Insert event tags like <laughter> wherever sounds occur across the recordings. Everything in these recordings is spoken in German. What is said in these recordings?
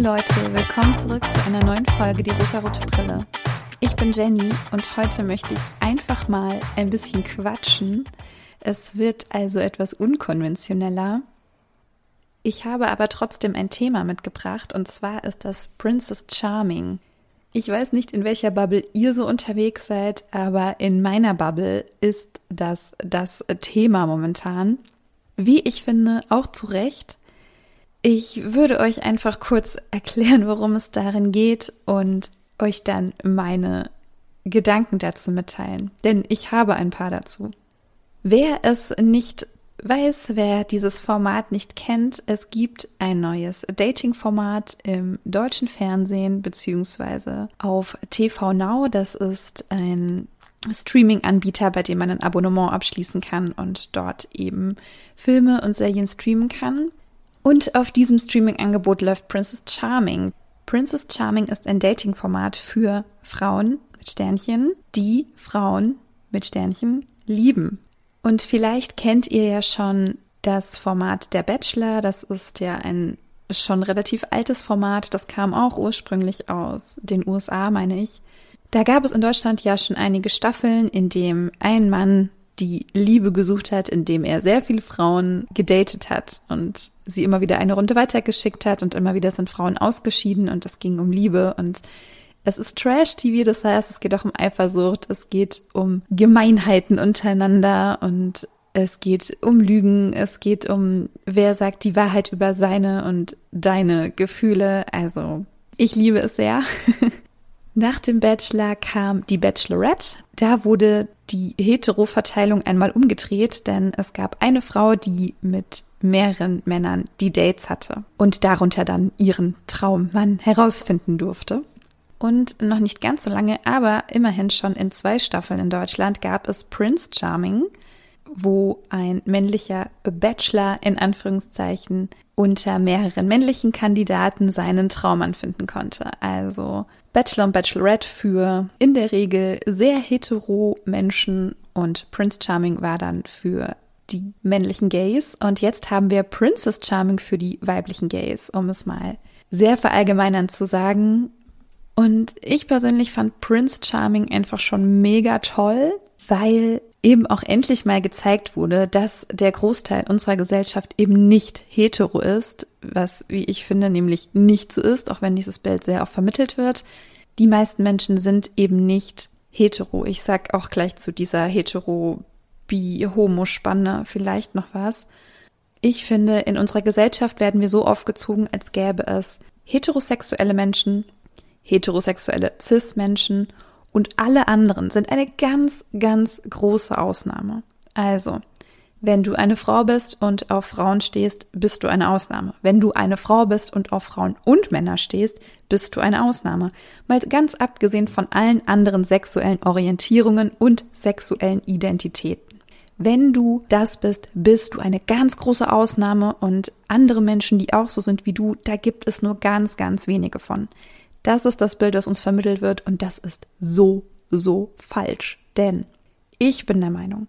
Leute, willkommen zurück zu einer neuen Folge Die rosarote Brille. Ich bin Jenny und heute möchte ich einfach mal ein bisschen quatschen. Es wird also etwas unkonventioneller. Ich habe aber trotzdem ein Thema mitgebracht und zwar ist das Princess Charming. Ich weiß nicht, in welcher Bubble ihr so unterwegs seid, aber in meiner Bubble ist das das Thema momentan. Wie ich finde, auch zu Recht. Ich würde euch einfach kurz erklären, worum es darin geht und euch dann meine Gedanken dazu mitteilen, denn ich habe ein paar dazu. Wer es nicht weiß, wer dieses Format nicht kennt, es gibt ein neues Dating-Format im deutschen Fernsehen beziehungsweise auf TV Now. Das ist ein Streaming-Anbieter, bei dem man ein Abonnement abschließen kann und dort eben Filme und Serien streamen kann. Und auf diesem Streaming-Angebot läuft Princess Charming. Princess Charming ist ein Dating-Format für Frauen mit Sternchen, die Frauen mit Sternchen lieben. Und vielleicht kennt ihr ja schon das Format Der Bachelor. Das ist ja ein schon relativ altes Format. Das kam auch ursprünglich aus den USA, meine ich. Da gab es in Deutschland ja schon einige Staffeln, in dem ein Mann die Liebe gesucht hat, indem er sehr viele Frauen gedatet hat und sie immer wieder eine Runde weitergeschickt hat und immer wieder sind Frauen ausgeschieden und es ging um Liebe und es ist Trash-TV, das heißt, es geht auch um Eifersucht, es geht um Gemeinheiten untereinander und es geht um Lügen, es geht um, wer sagt die Wahrheit über seine und deine Gefühle. Also, ich liebe es sehr. <laughs> Nach dem Bachelor kam die Bachelorette. Da wurde die Hetero-Verteilung einmal umgedreht, denn es gab eine Frau, die mit mehreren Männern die Dates hatte und darunter dann ihren Traummann herausfinden durfte. Und noch nicht ganz so lange, aber immerhin schon in zwei Staffeln in Deutschland gab es Prince Charming, wo ein männlicher Bachelor in Anführungszeichen unter mehreren männlichen Kandidaten seinen Traummann finden konnte. Also Bachelor und Bachelorette für in der Regel sehr hetero Menschen und Prince Charming war dann für die männlichen Gays und jetzt haben wir Princess Charming für die weiblichen Gays, um es mal sehr verallgemeinernd zu sagen. Und ich persönlich fand Prince Charming einfach schon mega toll, weil eben auch endlich mal gezeigt wurde, dass der Großteil unserer Gesellschaft eben nicht hetero ist, was, wie ich finde, nämlich nicht so ist, auch wenn dieses Bild sehr oft vermittelt wird. Die meisten Menschen sind eben nicht hetero. Ich sag auch gleich zu dieser hetero bi homo spanne vielleicht noch was. Ich finde, in unserer Gesellschaft werden wir so aufgezogen, als gäbe es heterosexuelle Menschen, heterosexuelle Cis-Menschen und alle anderen sind eine ganz, ganz große Ausnahme. Also, wenn du eine Frau bist und auf Frauen stehst, bist du eine Ausnahme. Wenn du eine Frau bist und auf Frauen und Männer stehst, bist du eine Ausnahme. Mal ganz abgesehen von allen anderen sexuellen Orientierungen und sexuellen Identitäten. Wenn du das bist, bist du eine ganz große Ausnahme und andere Menschen, die auch so sind wie du, da gibt es nur ganz, ganz wenige von. Das ist das Bild, das uns vermittelt wird und das ist so, so falsch. Denn ich bin der Meinung,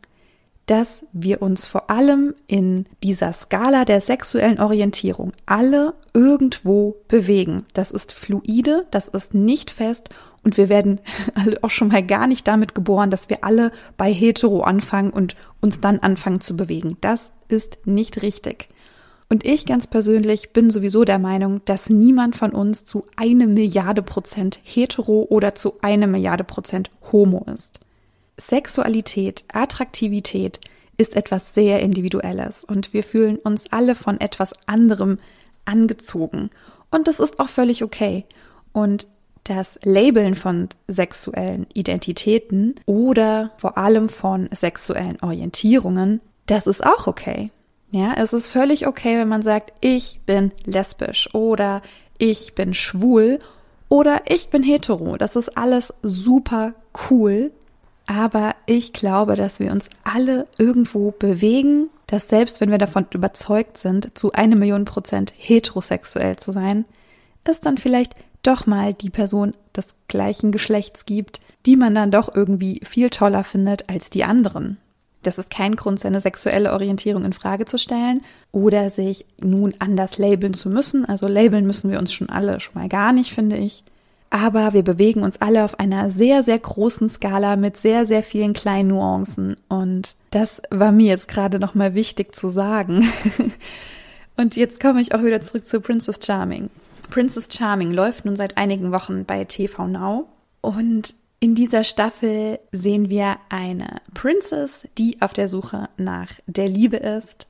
dass wir uns vor allem in dieser Skala der sexuellen Orientierung alle irgendwo bewegen. Das ist fluide, das ist nicht fest und wir werden <laughs> auch schon mal gar nicht damit geboren, dass wir alle bei hetero anfangen und uns dann anfangen zu bewegen. Das ist nicht richtig. Und ich ganz persönlich bin sowieso der Meinung, dass niemand von uns zu eine Milliarde Prozent hetero oder zu eine Milliarde Prozent homo ist. Sexualität, Attraktivität ist etwas sehr Individuelles und wir fühlen uns alle von etwas anderem angezogen. Und das ist auch völlig okay. Und das Labeln von sexuellen Identitäten oder vor allem von sexuellen Orientierungen, das ist auch okay. Ja, es ist völlig okay, wenn man sagt, ich bin lesbisch oder ich bin schwul oder ich bin hetero. Das ist alles super cool. Aber ich glaube, dass wir uns alle irgendwo bewegen, dass selbst wenn wir davon überzeugt sind, zu eine Million Prozent heterosexuell zu sein, es dann vielleicht doch mal die Person des gleichen Geschlechts gibt, die man dann doch irgendwie viel toller findet als die anderen. Das ist kein Grund, seine sexuelle Orientierung in Frage zu stellen oder sich nun anders labeln zu müssen. Also labeln müssen wir uns schon alle schon mal gar nicht, finde ich. Aber wir bewegen uns alle auf einer sehr, sehr großen Skala mit sehr, sehr vielen kleinen Nuancen. Und das war mir jetzt gerade nochmal wichtig zu sagen. <laughs> Und jetzt komme ich auch wieder zurück zu Princess Charming. Princess Charming läuft nun seit einigen Wochen bei TV Now. Und in dieser Staffel sehen wir eine Princess, die auf der Suche nach der Liebe ist,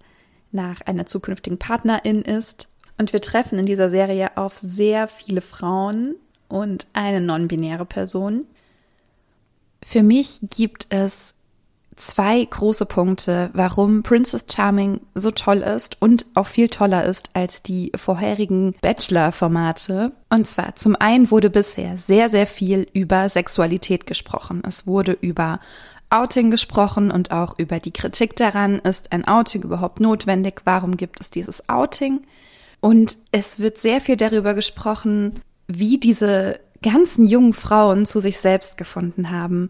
nach einer zukünftigen Partnerin ist. Und wir treffen in dieser Serie auf sehr viele Frauen und eine non-binäre Person. Für mich gibt es zwei große Punkte, warum Princess Charming so toll ist und auch viel toller ist als die vorherigen Bachelor-Formate. Und zwar zum einen wurde bisher sehr, sehr viel über Sexualität gesprochen. Es wurde über Outing gesprochen und auch über die Kritik daran, ist ein Outing überhaupt notwendig? Warum gibt es dieses Outing? Und es wird sehr viel darüber gesprochen, wie diese ganzen jungen Frauen zu sich selbst gefunden haben,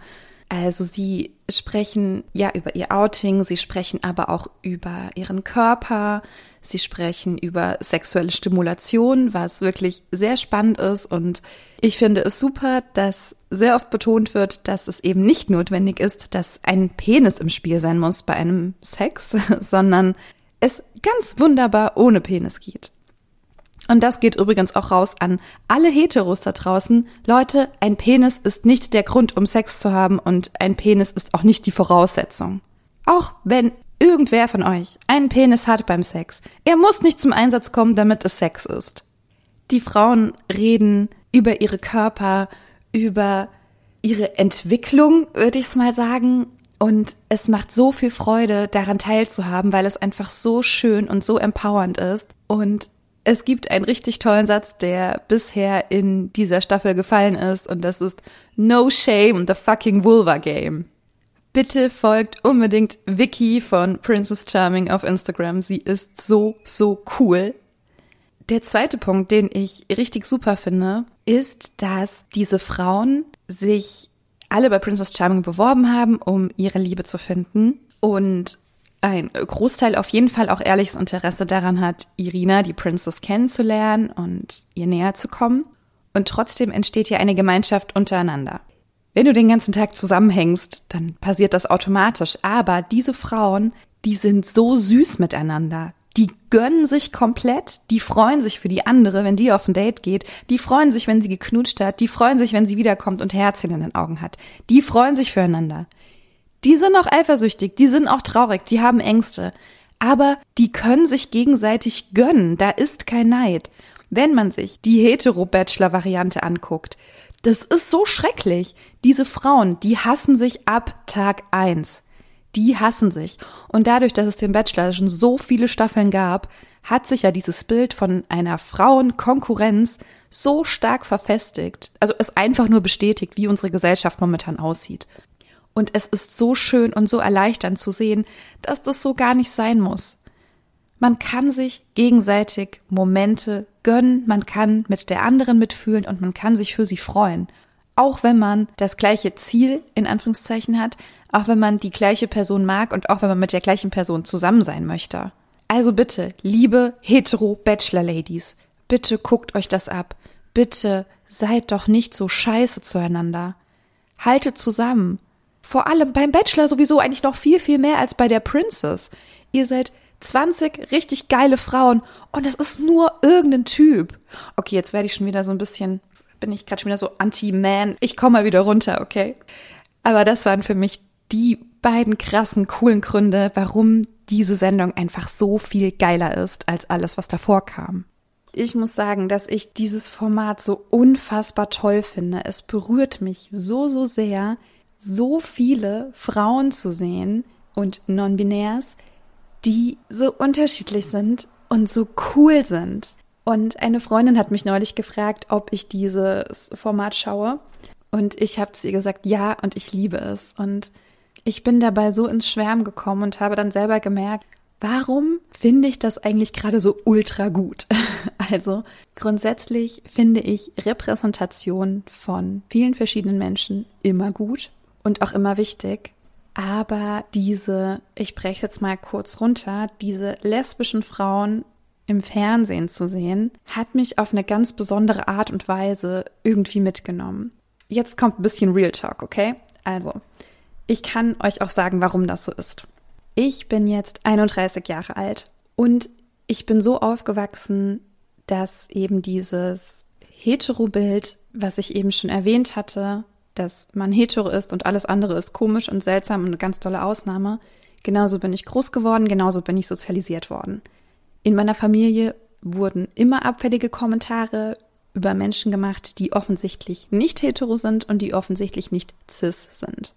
also sie sprechen ja über ihr Outing, sie sprechen aber auch über ihren Körper, sie sprechen über sexuelle Stimulation, was wirklich sehr spannend ist und ich finde es super, dass sehr oft betont wird, dass es eben nicht notwendig ist, dass ein Penis im Spiel sein muss bei einem Sex, <laughs> sondern es ganz wunderbar ohne Penis geht. Und das geht übrigens auch raus an alle Heteros da draußen. Leute, ein Penis ist nicht der Grund, um Sex zu haben und ein Penis ist auch nicht die Voraussetzung. Auch wenn irgendwer von euch einen Penis hat beim Sex, er muss nicht zum Einsatz kommen, damit es Sex ist. Die Frauen reden über ihre Körper, über ihre Entwicklung, würde ich es mal sagen. Und es macht so viel Freude, daran teilzuhaben, weil es einfach so schön und so empowernd ist. Und es gibt einen richtig tollen Satz, der bisher in dieser Staffel gefallen ist und das ist No shame, the fucking vulva game. Bitte folgt unbedingt Vicky von Princess Charming auf Instagram. Sie ist so, so cool. Der zweite Punkt, den ich richtig super finde, ist, dass diese Frauen sich alle bei Princess Charming beworben haben, um ihre Liebe zu finden. Und ein Großteil auf jeden Fall auch ehrliches Interesse daran hat, Irina, die Princess, kennenzulernen und ihr näher zu kommen. Und trotzdem entsteht hier eine Gemeinschaft untereinander. Wenn du den ganzen Tag zusammenhängst, dann passiert das automatisch. Aber diese Frauen, die sind so süß miteinander. Die gönnen sich komplett, die freuen sich für die andere, wenn die auf ein Date geht, die freuen sich, wenn sie geknutscht hat, die freuen sich, wenn sie wiederkommt und Herzchen in den Augen hat. Die freuen sich füreinander. Die sind auch eifersüchtig, die sind auch traurig, die haben Ängste. Aber die können sich gegenseitig gönnen, da ist kein Neid. Wenn man sich die Hetero-Bachelor-Variante anguckt, das ist so schrecklich. Diese Frauen, die hassen sich ab Tag eins. Die hassen sich. Und dadurch, dass es den Bachelor schon so viele Staffeln gab, hat sich ja dieses Bild von einer Frauenkonkurrenz so stark verfestigt, also es einfach nur bestätigt, wie unsere Gesellschaft momentan aussieht. Und es ist so schön und so erleichternd zu sehen, dass das so gar nicht sein muss. Man kann sich gegenseitig Momente gönnen, man kann mit der anderen mitfühlen und man kann sich für sie freuen. Auch wenn man das gleiche Ziel in Anführungszeichen hat, auch wenn man die gleiche Person mag und auch wenn man mit der gleichen Person zusammen sein möchte. Also bitte, liebe hetero Bachelor Ladies, bitte guckt euch das ab. Bitte seid doch nicht so scheiße zueinander. Haltet zusammen. Vor allem beim Bachelor sowieso eigentlich noch viel, viel mehr als bei der Princess. Ihr seid 20 richtig geile Frauen und das ist nur irgendein Typ. Okay, jetzt werde ich schon wieder so ein bisschen, bin ich gerade schon wieder so anti-man. Ich komme mal wieder runter, okay? Aber das waren für mich die beiden krassen, coolen Gründe, warum diese Sendung einfach so viel geiler ist als alles, was davor kam. Ich muss sagen, dass ich dieses Format so unfassbar toll finde. Es berührt mich so, so sehr, so viele Frauen zu sehen und Non-Binärs, die so unterschiedlich sind und so cool sind. Und eine Freundin hat mich neulich gefragt, ob ich dieses Format schaue. Und ich habe zu ihr gesagt, ja, und ich liebe es. Und ich bin dabei so ins Schwärmen gekommen und habe dann selber gemerkt, warum finde ich das eigentlich gerade so ultra gut? <laughs> Also grundsätzlich finde ich Repräsentation von vielen verschiedenen Menschen immer gut und auch immer wichtig. Aber diese, ich breche jetzt mal kurz runter, diese lesbischen Frauen im Fernsehen zu sehen, hat mich auf eine ganz besondere Art und Weise irgendwie mitgenommen. Jetzt kommt ein bisschen Real Talk, okay? Also, ich kann euch auch sagen, warum das so ist. Ich bin jetzt 31 Jahre alt und ich bin so aufgewachsen, dass eben dieses Hetero-Bild, was ich eben schon erwähnt hatte, dass man hetero ist und alles andere ist komisch und seltsam und eine ganz tolle Ausnahme, genauso bin ich groß geworden, genauso bin ich sozialisiert worden. In meiner Familie wurden immer abfällige Kommentare über Menschen gemacht, die offensichtlich nicht hetero sind und die offensichtlich nicht cis sind.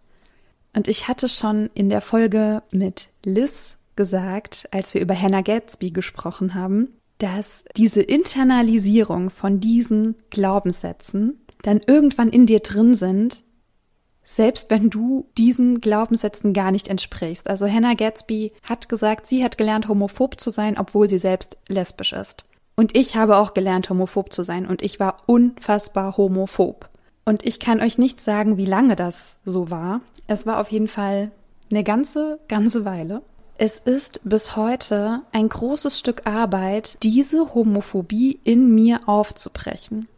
Und ich hatte schon in der Folge mit Liz gesagt, als wir über Hannah Gatsby gesprochen haben, dass diese Internalisierung von diesen Glaubenssätzen dann irgendwann in dir drin sind, selbst wenn du diesen Glaubenssätzen gar nicht entsprichst. Also Hannah Gatsby hat gesagt, sie hat gelernt, homophob zu sein, obwohl sie selbst lesbisch ist. Und ich habe auch gelernt, homophob zu sein und ich war unfassbar homophob. Und ich kann euch nicht sagen, wie lange das so war. Es war auf jeden Fall eine ganze, ganze Weile. Es ist bis heute ein großes Stück Arbeit, diese Homophobie in mir aufzubrechen.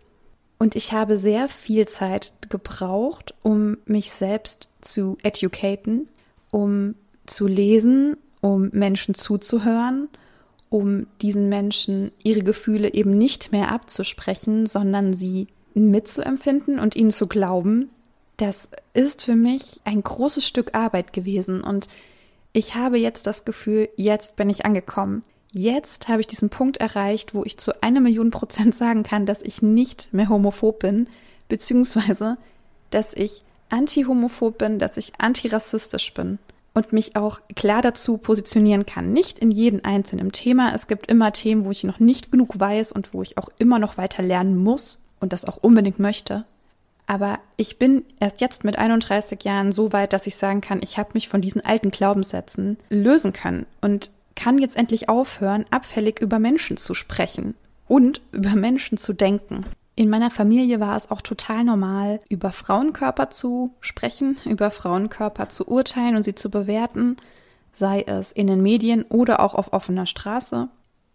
Und ich habe sehr viel Zeit gebraucht, um mich selbst zu educaten, um zu lesen, um Menschen zuzuhören, um diesen Menschen ihre Gefühle eben nicht mehr abzusprechen, sondern sie mitzuempfinden und ihnen zu glauben. Das ist für mich ein großes Stück Arbeit gewesen und ich habe jetzt das Gefühl, jetzt bin ich angekommen. Jetzt habe ich diesen Punkt erreicht, wo ich zu einer Million Prozent <laughs> sagen kann, dass ich nicht mehr homophob bin, beziehungsweise, dass ich anti-homophob bin, dass ich antirassistisch bin und mich auch klar dazu positionieren kann. Nicht in jedem einzelnen Thema. Es gibt immer Themen, wo ich noch nicht genug weiß und wo ich auch immer noch weiter lernen muss und das auch unbedingt möchte. Aber ich bin erst jetzt mit 31 Jahren so weit, dass ich sagen kann, ich habe mich von diesen alten Glaubenssätzen lösen können und kann jetzt endlich aufhören, abfällig über Menschen zu sprechen und über Menschen zu denken. In meiner Familie war es auch total normal, über Frauenkörper zu sprechen, über Frauenkörper zu urteilen und sie zu bewerten, sei es in den Medien oder auch auf offener Straße.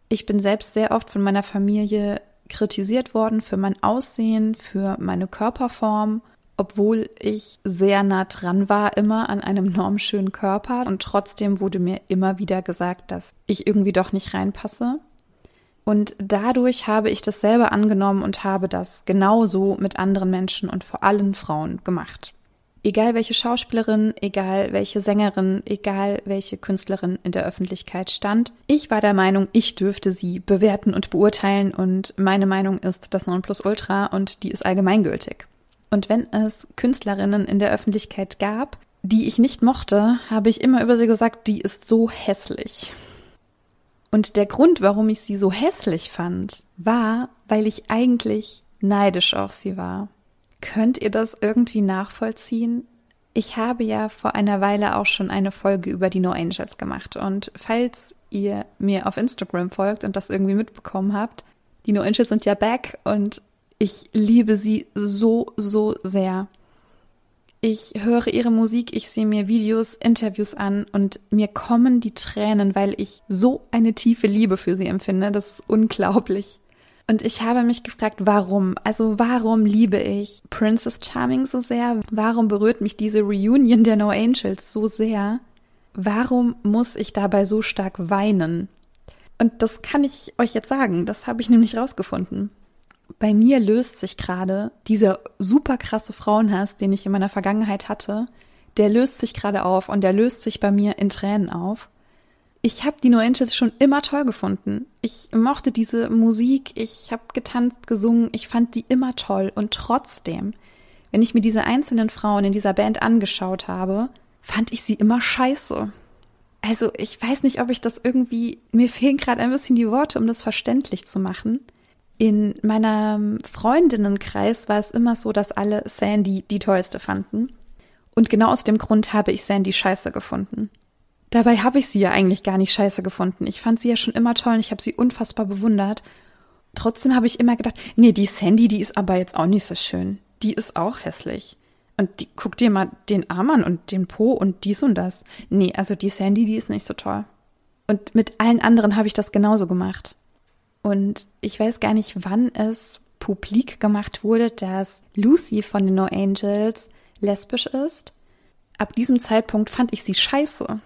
Ich bin selbst sehr oft von meiner Familie kritisiert worden für mein Aussehen, für meine Körperform, obwohl ich sehr nah dran war immer an einem normschönen Körper und trotzdem wurde mir immer wieder gesagt, dass ich irgendwie doch nicht reinpasse. Und dadurch habe ich das selber angenommen und habe das genauso mit anderen Menschen und vor allem Frauen gemacht. Egal welche Schauspielerin, egal welche Sängerin, egal welche Künstlerin in der Öffentlichkeit stand, ich war der Meinung, ich dürfte sie bewerten und beurteilen und meine Meinung ist das Nonplusultra und die ist allgemeingültig. Und wenn es Künstlerinnen in der Öffentlichkeit gab, die ich nicht mochte, habe ich immer über sie gesagt, die ist so hässlich. Und der Grund, warum ich sie so hässlich fand, war, weil ich eigentlich neidisch auf sie war. Könnt ihr das irgendwie nachvollziehen? Ich habe ja vor einer Weile auch schon eine Folge über die No Angels gemacht. Und falls ihr mir auf Instagram folgt und das irgendwie mitbekommen habt, die No Angels sind ja back und ich liebe sie so, so sehr. Ich höre ihre Musik, ich sehe mir Videos, Interviews an und mir kommen die Tränen, weil ich so eine tiefe Liebe für sie empfinde. Das ist unglaublich. Und ich habe mich gefragt, warum? Also warum liebe ich Princess Charming so sehr? Warum berührt mich diese Reunion der No Angels so sehr? Warum muss ich dabei so stark weinen? Und das kann ich euch jetzt sagen, das habe ich nämlich rausgefunden. Bei mir löst sich gerade dieser super krasse Frauenhass, den ich in meiner Vergangenheit hatte, der löst sich gerade auf und der löst sich bei mir in Tränen auf ich habe die No Angels schon immer toll gefunden. Ich mochte diese Musik, ich habe getanzt, gesungen, ich fand die immer toll. Und trotzdem, wenn ich mir diese einzelnen Frauen in dieser Band angeschaut habe, fand ich sie immer scheiße. Also ich weiß nicht, ob ich das irgendwie, mir fehlen gerade ein bisschen die Worte, um das verständlich zu machen. In meinem Freundinnenkreis war es immer so, dass alle Sandy die tollste fanden. Und genau aus dem Grund habe ich Sandy scheiße gefunden. Dabei habe ich sie ja eigentlich gar nicht scheiße gefunden. Ich fand sie ja schon immer toll und ich habe sie unfassbar bewundert. Trotzdem habe ich immer gedacht, nee, die Sandy, die ist aber jetzt auch nicht so schön. Die ist auch hässlich. Und die, guck dir mal den Arm an und den Po und dies und das. Nee, also die Sandy, die ist nicht so toll. Und mit allen anderen habe ich das genauso gemacht. Und ich weiß gar nicht, wann es publik gemacht wurde, dass Lucy von den No Angels lesbisch ist. Ab diesem Zeitpunkt fand ich sie scheiße.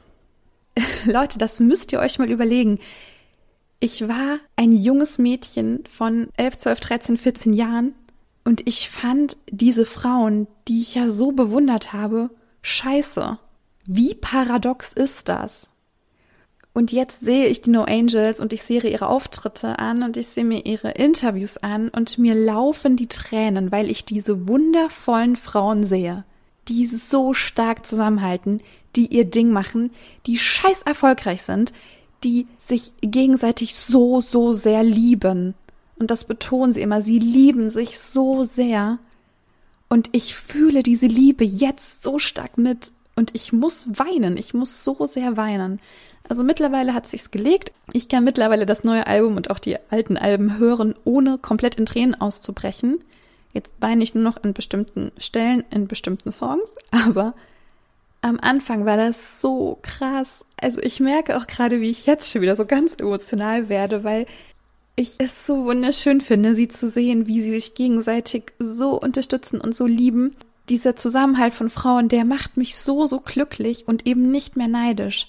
<laughs> Leute, das müsst ihr euch mal überlegen. Ich war ein junges Mädchen von 11, 12, 13, 14 Jahren und ich fand diese Frauen, die ich ja so bewundert habe, scheiße. Wie paradox ist das? Und jetzt sehe ich die No Angels und ich sehe ihre Auftritte an und ich sehe mir ihre Interviews an und mir laufen die Tränen, weil ich diese wundervollen Frauen sehe, die so stark zusammenhalten, die ihr Ding machen, die scheiß erfolgreich sind, die sich gegenseitig so, so sehr lieben und das betonen sie immer, sie lieben sich so sehr. Und ich fühle diese Liebe jetzt so stark mit. Und ich muss weinen. Ich muss so sehr weinen. Also mittlerweile hat sich's gelegt. Ich kann mittlerweile das neue Album und auch die alten Alben hören, ohne komplett in Tränen auszubrechen. Jetzt weine ich nur noch an bestimmten Stellen, in bestimmten Songs. <laughs> Aber am Anfang war das so krass. Also ich merke auch gerade, wie ich jetzt schon wieder so ganz emotional werde, weil ich es so wunderschön finde, sie zu sehen, wie sie sich gegenseitig so unterstützen und so lieben. Dieser Zusammenhalt von Frauen, der macht mich so, so glücklich und eben nicht mehr neidisch.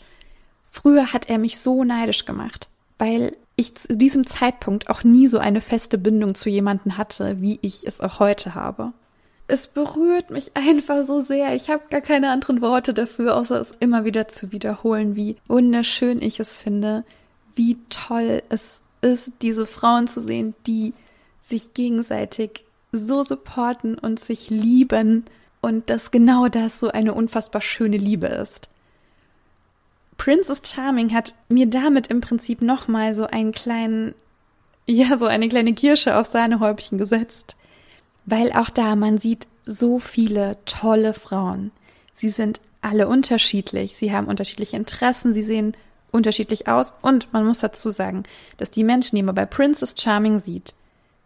Früher hat er mich so neidisch gemacht, weil ich zu diesem Zeitpunkt auch nie so eine feste Bindung zu jemanden hatte, wie ich es auch heute habe. Es berührt mich einfach so sehr. Ich habe gar keine anderen Worte dafür, außer es immer wieder zu wiederholen, wie wunderschön ich es finde, wie toll es ist, diese Frauen zu sehen, die sich gegenseitig so supporten und sich lieben und dass genau das so eine unfassbar schöne Liebe ist. Princess Charming hat mir damit im Prinzip nochmal so einen kleinen, <laughs> ja, so eine kleine Kirsche auf Sahnehäubchen gesetzt. Weil auch da man sieht so viele tolle Frauen. Sie sind alle unterschiedlich, sie haben unterschiedliche Interessen, sie sehen unterschiedlich aus und man muss dazu sagen, dass die Menschen, die man bei Princess Charming sieht,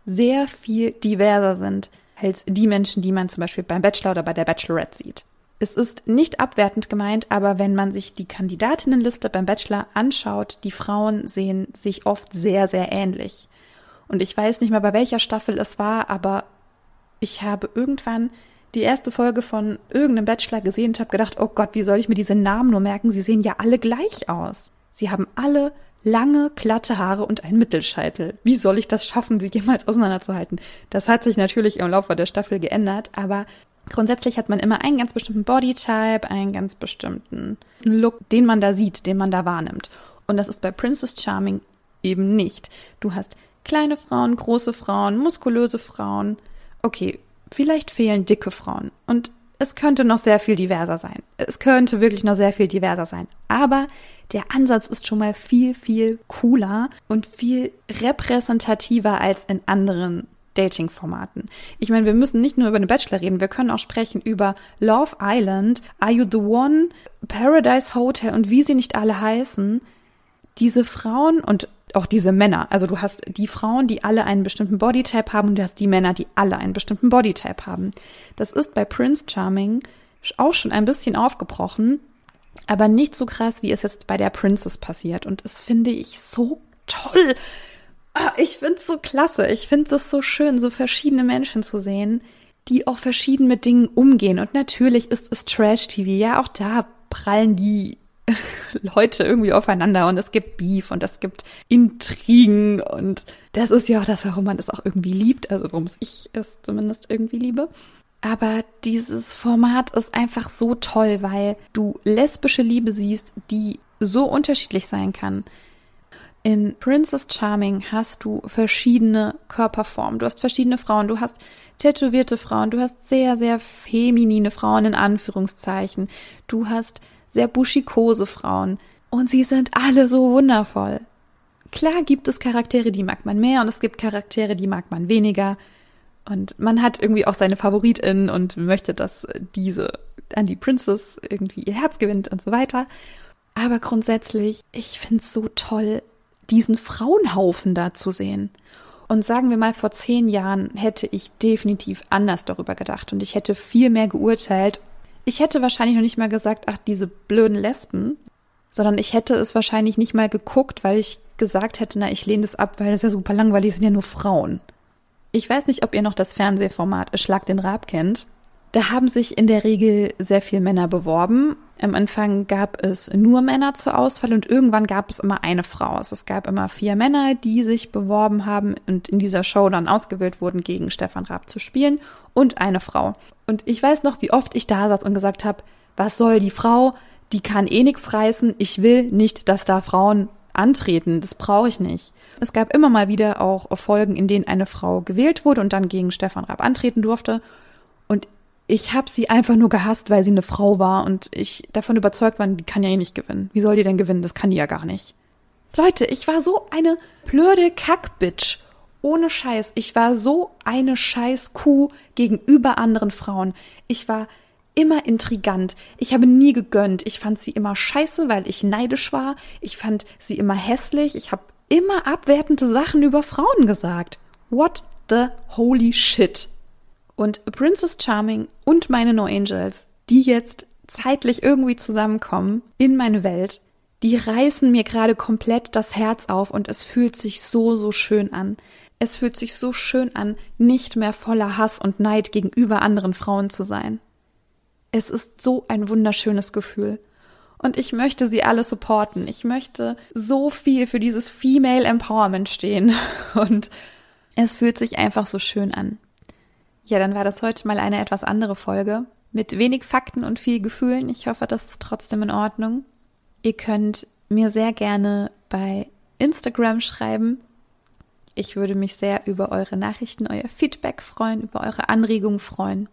sehr viel diverser sind als die Menschen, die man zum Beispiel beim Bachelor oder bei der Bachelorette sieht. Es ist nicht abwertend gemeint, aber wenn man sich die Kandidatinnenliste beim Bachelor anschaut, die Frauen sehen sich oft sehr, sehr ähnlich. Und ich weiß nicht mehr, bei welcher Staffel es war, aber ich habe irgendwann die erste Folge von irgendeinem Bachelor gesehen und habe gedacht, oh Gott, wie soll ich mir diese Namen nur merken? Sie sehen ja alle gleich aus. Sie haben alle lange, glatte Haare und einen Mittelscheitel. Wie soll ich das schaffen, sie jemals auseinanderzuhalten? Das hat sich natürlich im Laufe der Staffel geändert, aber grundsätzlich hat man immer einen ganz bestimmten Bodytype, einen ganz bestimmten Look, den man da sieht, den man da wahrnimmt. Und das ist bei Princess Charming eben nicht. Du hast kleine Frauen, große Frauen, muskulöse Frauen. Okay, Vielleicht fehlen dicke Frauen. Und es könnte noch sehr viel diverser sein. Es könnte wirklich noch sehr viel diverser sein. Aber der Ansatz ist schon mal viel, viel cooler und viel repräsentativer als in anderen Dating-Formaten. Ich meine, wir müssen nicht nur über den Bachelor reden, wir können auch sprechen über Love Island, Are You the One, Paradise Hotel und wie sie nicht alle heißen. Diese Frauen und auch diese Männer. Also du hast die Frauen, die alle einen bestimmten Bodytype haben und du hast die Männer, die alle einen bestimmten Bodytype haben. Das ist bei Prince Charming auch schon ein bisschen aufgebrochen, aber nicht so krass, wie es jetzt bei der Princess passiert. Und das finde ich so toll. Ah, ich finde es so klasse. Ich finde es so schön, so verschiedene Menschen zu sehen, die auch verschieden mit Dingen umgehen. Und natürlich ist es Trash-TV. Ja, auch da prallen die <laughs> Leute irgendwie aufeinander und es gibt Beef und es gibt Intrigen und das ist ja auch das, warum man das auch irgendwie liebt, also warum ich es zumindest irgendwie liebe. Aber dieses Format ist einfach so toll, weil du lesbische Liebe siehst, die so unterschiedlich sein kann. In Princess Charming hast du verschiedene Körperformen, du hast verschiedene Frauen, du hast tätowierte Frauen, du hast sehr, sehr feminine Frauen in Anführungszeichen, du hast sehr buschikose Frauen. Und sie sind alle so wundervoll. Klar gibt es Charaktere, die mag man mehr und es gibt Charaktere, die mag man weniger. Und man hat irgendwie auch seine FavoritInnen und möchte, dass diese an die Princess irgendwie ihr Herz gewinnt und so weiter. Aber grundsätzlich, ich finde es so toll, diesen Frauenhaufen da zu sehen. Und sagen wir mal, vor zehn Jahren hätte ich definitiv anders darüber gedacht und ich hätte viel mehr geurteilt. Ich hätte wahrscheinlich noch nicht mal gesagt, ach, diese blöden Lesben, sondern ich hätte es wahrscheinlich nicht mal geguckt, weil ich gesagt hätte, na, ich lehne das ab, weil das ja super langweilig sind ja nur Frauen. Ich weiß nicht, ob ihr noch das Fernsehformat Schlag den Rab kennt. Da haben sich in der Regel sehr viele Männer beworben. Am Anfang gab es nur Männer zur Auswahl und irgendwann gab es immer eine Frau. Also es gab immer vier Männer, die sich beworben haben und in dieser Show dann ausgewählt wurden, gegen Stefan Raab zu spielen und eine Frau. Und ich weiß noch, wie oft ich da saß und gesagt habe, was soll die Frau? Die kann eh nichts reißen. Ich will nicht, dass da Frauen antreten. Das brauche ich nicht. Es gab immer mal wieder auch Folgen, in denen eine Frau gewählt wurde und dann gegen Stefan Raab antreten durfte. Und ich habe sie einfach nur gehasst, weil sie eine Frau war und ich davon überzeugt war, die kann ja eh nicht gewinnen. Wie soll die denn gewinnen? Das kann die ja gar nicht. Leute, ich war so eine blöde Kackbitch. Ohne Scheiß. Ich war so eine Scheißkuh gegenüber anderen Frauen. Ich war immer intrigant. Ich habe nie gegönnt. Ich fand sie immer scheiße, weil ich neidisch war. Ich fand sie immer hässlich. Ich habe immer abwertende Sachen über Frauen gesagt. What the holy shit? Und Princess Charming und meine No Angels, die jetzt zeitlich irgendwie zusammenkommen in meine Welt, die reißen mir gerade komplett das Herz auf und es fühlt sich so, so schön an. Es fühlt sich so schön an, nicht mehr voller Hass und Neid gegenüber anderen Frauen zu sein. Es ist so ein wunderschönes Gefühl. Und ich möchte sie alle supporten. Ich möchte so viel für dieses Female Empowerment stehen. <laughs> Und es fühlt sich einfach so schön an. Ja, dann war das heute mal eine etwas andere Folge mit wenig Fakten und viel Gefühlen. Ich hoffe, das ist trotzdem in Ordnung. Ihr könnt mir sehr gerne bei Instagram schreiben. Ich würde mich sehr über eure Nachrichten, euer Feedback freuen, über eure Anregungen freuen.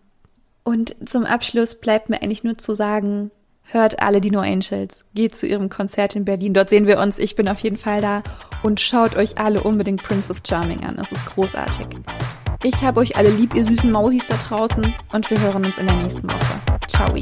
Und zum Abschluss bleibt mir eigentlich nur zu sagen, hört alle die No Angels, geht zu ihrem Konzert in Berlin, dort sehen wir uns, ich bin auf jeden Fall da und schaut euch alle unbedingt Princess Charming an, es ist großartig. Ich habe euch alle lieb, ihr süßen Mausis da draußen und wir hören uns in der nächsten Woche. Ciao.